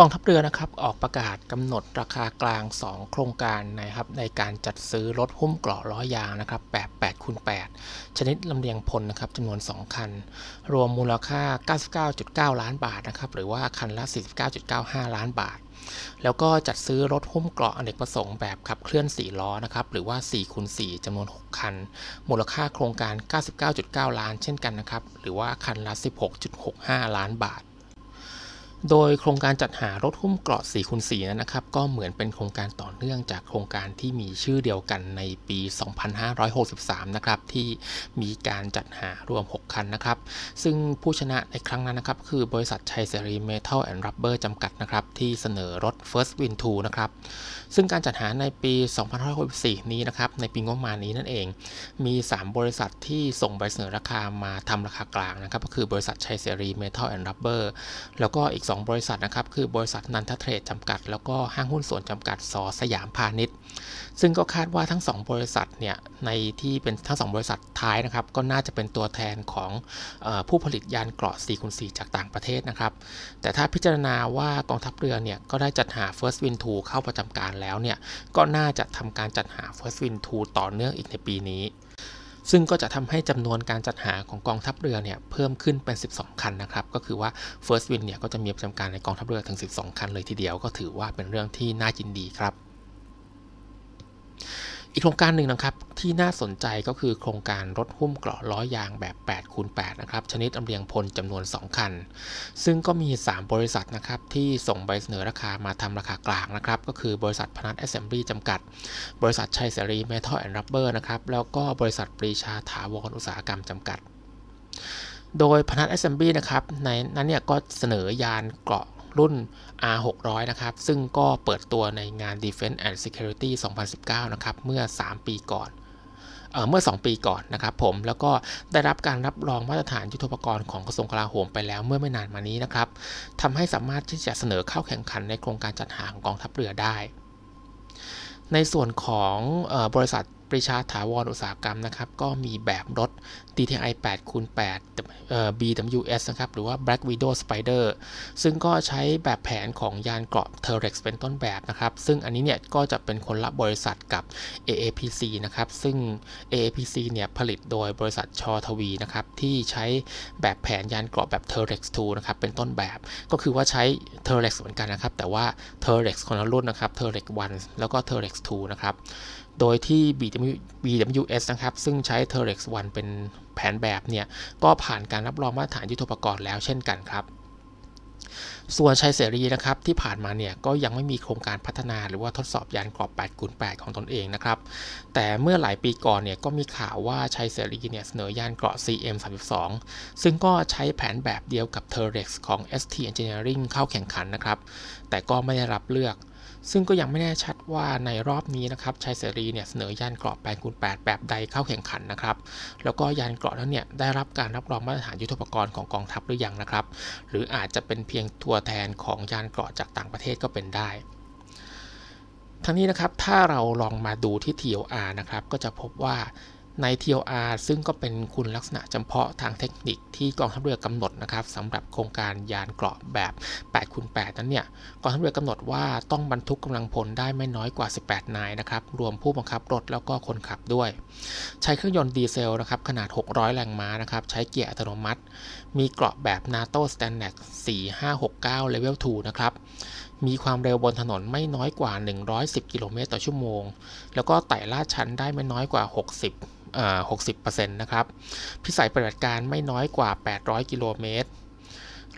กองทัพเรือนะครับออกประกาศกำหนดราคากลาง 2 โครงการนะครับในการจัดซื้อรถหุ้มเกราะล้อยางนะครับแบบ8คูณ8ชนิดลำเลียงพลนะครับจำนวน 2 คัน รวมมูลค่า 99.9 ล้านบาทนะครับหรือว่าคันละ 49.95 ล้านบาท แล้วก็จัดซื้อรถหุ้มเกราะอเนกประสงค์แบบขับเคลื่อน 4 ล้อนะครับหรือว่า4คูณ4จำนวน 6 คัน มูลค่าโครงการ 99.9 ล้านเช่นกันนะครับหรือว่าคันละ 16.65 ล้านบาท โดยโครงการจัดหารถหุ้มเกราะ4คูณ4นั้นนะครับ ก็เหมือนเป็นโครงการต่อเนื่องจากโครงการที่มีชื่อเดียวกันในปี 2563 นะครับ ที่มีการจัดหารวม 6 คันนะครับ ซึ่งผู้ชนะในครั้งนั้นนะครับ คือบริษัทชัยเสรีเมทัลแอนด์รับเบอร์จำกัดนะครับ ที่เสนอรถ First Win 2 นะครับ ซึ่งการจัดหาในปี 2564 นี้นะครับ ในปีงบประมาณนี้นั่นเอง มี 3 บริษัทที่ส่งใบเสนอราคามาทำราคากลางนะครับ ก็คือบริษัทชัยเสรีเมทัลแอนด์รับเบอร์แล้วก็อีก2 บริษัทนะครับ คือบริษัทนันทเทรดจำกัด แล้วก็ห้างหุ้นส่วนจำกัดสอสยามพาณิชย์ ซึ่งก็คาดว่าทั้ง 2 บริษัทเนี่ยในที่เป็นทั้ง 2 บริษัทท้ายนะครับ ก็น่าจะเป็นตัวแทนของอผู้ผลิตยานเกราะ4คูณ4จากต่างประเทศนะครับ แต่ถ้าพิจารณาว่ากองทัพเรือเนี่ยก็ได้จัดหา First Win 2 เข้าประจำการแล้วเนี่ยก็น่าจะทำการจัดหา First Win 2 ต่อเนื่องอีกในปีนี้ ซึ่งก็จะทำให้จำนวนการจัดหาของกองทัพเรือเนี่ยเพิ่มขึ้นเป็น 12 คันนะครับ ก็คือว่า First Win เนี่ยก็จะมีประจำการในกองทัพเรือถึง 12 คันเลยทีเดียว ก็ถือว่าเป็นเรื่องที่น่ายินดีครับ อีกโครงการหนึ่งนะครับที่น่าสนใจก็คือโครงการรถหุ้มเกราะล้อยางแบบ8คูณ8นะครับชนิดลำเลียงพลจำนวน 2 คัน ซึ่งก็มี 3 บริษัทนะครับที่ส่งใบเสนอราคามาทำราคากลางนะครับก็คือบริษัทพนัทแอสเซมบลีจำกัด บริษัทชัยเสรีเมทัลแอนด์รับเบอร์นะครับแล้วก็บริษัทปรีชาถาวรอุตสาหกรรมจำกัด โดยพนัสแอสเซมบลีนะครับในนั้นเนี่ยก็เสนอยานเกราะ รุ่น R600 นะครับ ซึ่งก็เปิดตัวในงาน Defense and Security 2019 นะครับ เมื่อ 3 ปีก่อนเมื่อ 2 ปีก่อนนะครับผม แล้วก็ได้รับการรับรองมาตรฐานยุทธปกรณ์ของกระทรวงกลาโหมไปแล้วเมื่อไม่นานมานี้นะครับทำให้สามารถที่จะเสนอเข้าแข่งขันในโครงการจัดหาของกองทัพเรือได้ ในส่วนของบริษัท ปริชาถาวรอุตสาหกรรมนะครับ ก็มีแบบรถ DTI 8คูณ8 BWS นะครับ หรือว่า Black Widow Spider ซึ่งก็ใช้แบบแผนของยานเกราะ Terex เป็นต้นแบบนะครับ ซึ่งอันนี้เนี่ยก็จะเป็นคนละบริษัทกับ AAPC นะครับ ซึ่ง AAPC เนี่ยผลิตโดยบริษัทชอทวีนะครับ ที่ใช้แบบแผนยานเกราะแบบ Terex 2นะครับ เป็นต้นแบบ ก็คือว่าใช้ Terex เหมือนกันนะครับ แต่ว่า Terex คนละรุ่นนะครับ Terex 1 แล้วก็ Terex 2นะครับ โดยที่ BWS นะครับ ซึ่งใช้ Terex 1เป็นแผนแบบเนี่ย ก็ผ่านการรับรองมาตรฐานยุทธปกรณ์แล้วเช่นกันครับ ส่วนชัยเสรีนะครับที่ผ่านมาเนี่ยก็ยังไม่มีโครงการพัฒนาหรือว่าทดสอบยานกรอบ8คูณ8ของตนเองนะครับ แต่เมื่อหลายปีก่อนเนี่ยก็มีข่าวว่าชัยเสรีเนี่ยเสนอยานเกราะ CM32 ซึ่งก็ใช้แผนแบบเดียวกับ Terex ของ ST Engineering เข้าแข่งขันนะครับ แต่ก็ไม่ได้รับเลือก ซึ่งก็ยังไม่แน่ชัดว่าในรอบนี้นะครับชัยเสรีเนี่ยเสนอยานเกราะ8คูณ8แบบใดเข้าแข่งขันนะครับ แล้วก็ยานเกราะนั้นเนี่ยได้รับการรับรองมาตรฐานยุทธปกรณ์ของกองทัพหรือยังนะครับ หรืออาจจะเป็นเพียงตัวแทนของยานเกราะจากต่างประเทศก็เป็นได้ทั้งนี้นะครับถ้าเราลองมาดูที่ TOR นะครับก็จะพบว่า ใน TOR ซึ่งก็เป็นคุณลักษณะจำเพาะทางเทคนิคที่กองทัพเรือกำหนดนะครับสำหรับโครงการยานเกราะแบบ8คูณ8นั้นเนี่ยกองทัพเรือกำหนดว่าต้องบรรทุกกำลังพลได้ไม่น้อยกว่า 18 นายนะครับรวมผู้บังคับรถแล้วก็คนขับด้วย ใช้เครื่องยนต์ดีเซลนะครับขนาด 600 แรงม้านะครับใช้เกียร์อัตโนมัติ มีเกราะแบบ NATO Standard 4569 Level 2 นะครับมีความเร็วบนถนนไม่น้อยกว่า 110 กิโลเมตรต่อชั่วโมง แล้วก็ไต่ลาดชันได้ไม่น้อยกว่า 60 60%นะครับ พิสัยปฏิบัติการไม่น้อยกว่า 800 กิโลเมตร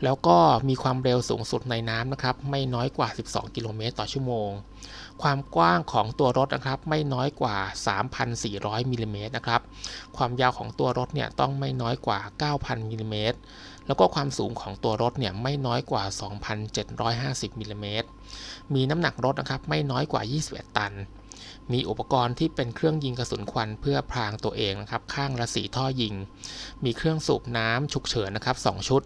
แล้วก็มีความเร็วสูงสุดในน้ำนะครับ ไม่น้อยกว่า 12 กิโลเมตรต่อชั่วโมง ความกว้างของตัวรถนะครับ ไม่น้อยกว่า 3,400มิลิเมตรนะครับ ความยาวของตัวรถเนี่ยต้องไม่น้อยกว่า 9,000มิลิเมตร แล้วก็ความสูงของตัวรถเนี่ยไม่น้อยกว่า 2,750มิลิเมตร มีน้ำหนักรถนะครับไม่น้อยกว่า 21 ตัน มีอุปกรณ์ที่เป็นเครื่องยิงกระสุนควันเพื่อพรางตัวเองนะครับ ข้างละสีท่อยิง มีเครื่องสูบน้ำฉุกเฉินนะครับ2ชุด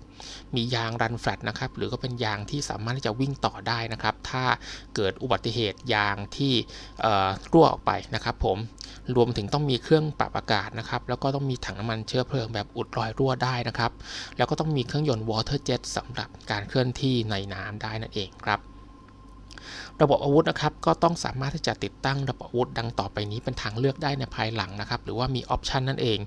มียางรันแฟลตนะครับ หรือก็เป็นยางที่สามารถที่จะวิ่งต่อได้นะครับ ถ้าเกิดอุบัติเหตุยางที่รั่วออกไปนะครับผม รวมถึงต้องมีเครื่องปรับอากาศนะครับ แล้วก็ต้องมีถังน้ำมันเชื้อเพลิงแบบอุดรอยรั่วได้นะครับ แล้วก็ต้องมีเครื่องยนต์ water jet สำหรับการเคลื่อนที่ในน้ำได้นั่นเองครับ ระบบอาวุธนะครับก็ต้องสามารถที่จะติดตั้งระบบอาวุธดังต่อไปนี้เป็นทางเลือกได้ในภายหลังนะครับหรือว่ามี option นั่นเอง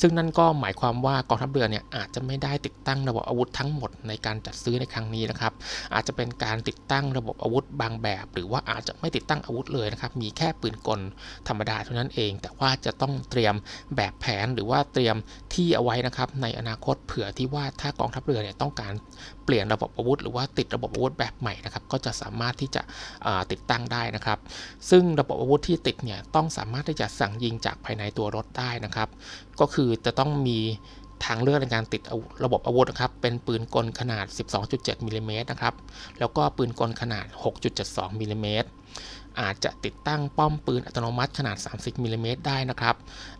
ซึ่งนั่นก็หมายความว่ากองทัพเรือเนี่ยอาจจะไม่ได้ติดตั้งระบบอาวุธทั้งหมดในการจัดซื้อในครั้งนี้นะครับอาจจะเป็นการติดตั้งระบบอาวุธบางแบบ หรือว่าอาจจะไม่ติดตั้งอาวุธเลยนะครับมีแค่ปืนกลธรรมดาเท่านั้นเอง แต่ว่าจะต้องเตรียมแบบแผนหรือว่าเตรียมที่เอาไว้นะครับในอนาคตเผื่อที่ว่าถ้ากองทัพเรือเนี่ยต้องการเปลี่ยนระบบอาวุธ หรือว่าติดระบบอาวุธแบบใหม่นะครับก็จะสามารถที่จะติดตั้งได้นะครับ ซึ่งระบบอาวุธที่ติดเนี่ยต้องสามารถที่จะสั่งยิงจากภายในตัวรถได้นะครับ ก็คือจะต้องมีทางเลือกในการติดระบบอาวุธนะครับ เป็นปืนกลขนาด 12.7มิลิเมตรนะครับ แล้วก็ปืนกลขนาด 6.72มิลิเมตร อาจจะติดตั้งป้อมปืนอัตโนมัติขนาด 30มิลิเมตรได้นะครับ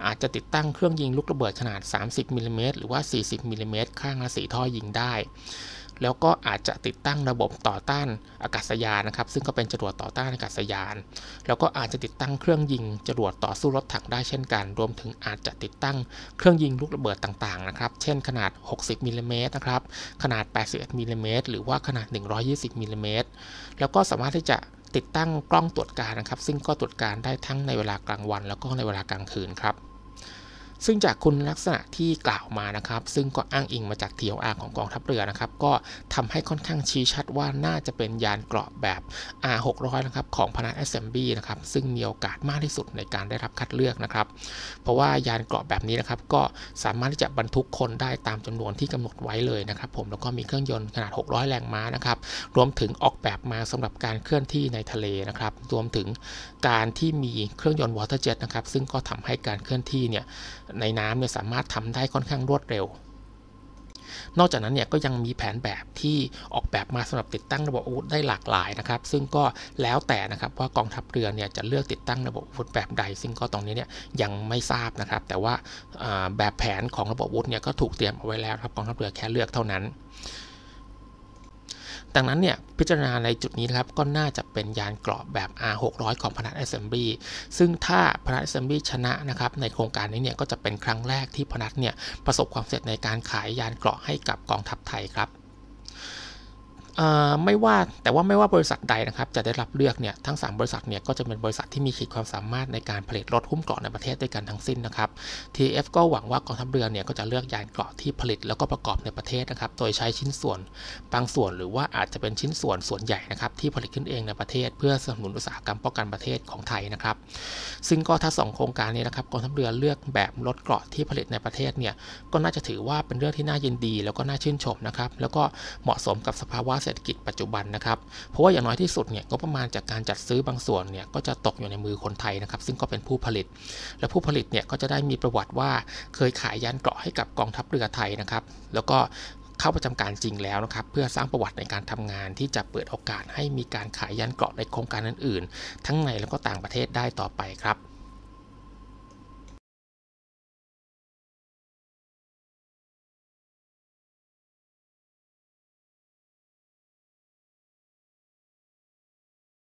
อาจจะติดตั้งเครื่องยิงลูกระเบิดขนาด 30มิลิเมตรหรือว่า 40มิลิเมตรข้างละสี่ท่อยิงได้ แล้วก็อาจจะติดตั้งระบบต่อต้านอากาศยานนะครับ ซึ่งก็เป็นจรวดต่อต้านอากาศยาน แล้วก็อาจจะติดตั้งเครื่องยิงจรวดต่อสู้รถถังได้เช่นกัน รวมถึงอาจจะติดตั้งเครื่องยิงลูกระเบิดต่างๆนะครับ เช่นขนาด 60มิลลิเมตรนะครับ ขนาด 81มิลลิเมตรหรือว่าขนาด 120มิลลิเมตรแล้วก็สามารถที่จะติดตั้งกล้องตรวจการนะครับ ซึ่งก็ตรวจการได้ทั้งในเวลากลางวัน แล้วก็ในเวลากลางคืนครับ ซึ่งจากคุณลักษณะที่กล่าวมานะครับ ซึ่งก็อ้างอิงมาจาก TLR ของกองทัพเรือนะครับ ก็ทำให้ค่อนข้างชี้ชัดว่าน่าจะเป็นยานเกราะแบบ R600 นะครับของพนัก SMB นะครับ ซึ่งมีโอกาสมากที่สุดในการได้รับคัดเลือกนะครับ เพราะว่ายานเกราะแบบนี้นะครับ ก็สามารถที่จะบรรทุกคนได้ตามจำนวนที่กำหนดไว้เลยนะครับ ผมแล้วก็มีเครื่องยนต์ขนาด 600 แรงม้านะครับ รวมถึงออกแบบมาสำหรับการเคลื่อนที่ในทะเลนะครับ รวมถึงการที่มีเครื่องยนต์วอเตอร์เจ็ตนะครับ ซึ่งก็ทำให้การเคลื่อนที่เนี่ยในน้ำเนี่ยสามารถทำได้ค่อนข้างรวดเร็ว นอกจากนั้นเนี่ยก็ยังมีแผนแบบที่ออกแบบมาสำหรับติดตั้งระบบอาวุธได้หลากหลายนะครับ ซึ่งก็แล้วแต่นะครับว่ากองทัพเรือเนี่ยจะเลือกติดตั้งระบบอาวุธแบบใด ซึ่งก็ตรงนี้เนี่ยยังไม่ทราบนะครับ แต่ว่าแบบแผนของระบบอาวุธเนี่ยก็ถูกเตรียมเอาไว้แล้วครับกองทัพเรือแค่เลือกเท่านั้น ดังนั้นเนี่ยพิจารณาในจุดนี้นะครับก็น่าจะเป็นยานเกราะแบบ R600 ของพนัก Assembly ซึ่งถ้าพนัก Assembly ชนะนะครับในโครงการนี้เนี่ยก็จะเป็นครั้งแรกที่พนัทเนี่ยประสบความสำเร็จในการขายยานเกราะให้กับกองทัพไทยครับ ไม่ว่าแต่ว่าไม่ว่าบริษัทใดนะครับจะได้รับเลือกเนี่ยทั้ง 3 บริษัทเนี่ยก็จะเป็นบริษัทที่มีขีดความสามารถในการผลิตรถหุ้มเกราะในประเทศด้วยกันทั้งสิ้นนะครับ TF ก็หวังว่ากองทัพเรือเนี่ยก็จะเลือกยานเกราะที่ผลิตแล้วก็ประกอบในประเทศนะครับ โดยใช้ชิ้นส่วนบางส่วนหรือว่าอาจจะเป็นชิ้นส่วนส่วนใหญ่นะครับที่ผลิตขึ้นเองในประเทศ เพื่อสนับสนุนอุตสาหกรรมป้องกันประเทศของไทยนะครับ ซึ่งก็ถ้า 2 โครงการนี้นะครับกองทัพเรือเลือกแบบรถเกราะที่ผลิตในประเทศเนี่ยก็น่าจะถือว่าเป็นเรื่องที่น่ายินดี แล้วก็น่าชื่นชมนะครับแล้วก็เหมาะสมกับสภาวะเศรษฐกิจปัจจุบันนะครับ เพราะว่าอย่างน้อยที่สุดเนี่ยก็ประมาณจากการจัดซื้อบางส่วนเนี่ยก็จะตกอยู่ในมือคนไทยนะครับ ซึ่งก็เป็นผู้ผลิต และผู้ผลิตเนี่ยก็จะได้มีประวัติว่าเคยขายยานเกราะให้กับกองทัพเรือไทยนะครับ แล้วก็เข้าประจำการจริงแล้วนะครับ เพื่อสร้างประวัติในการทำงานที่จะเปิดโอกาสให้มีการขายยานเกราะในโครงการอื่นๆ ทั้งในและก็ต่างประเทศได้ต่อไปครับ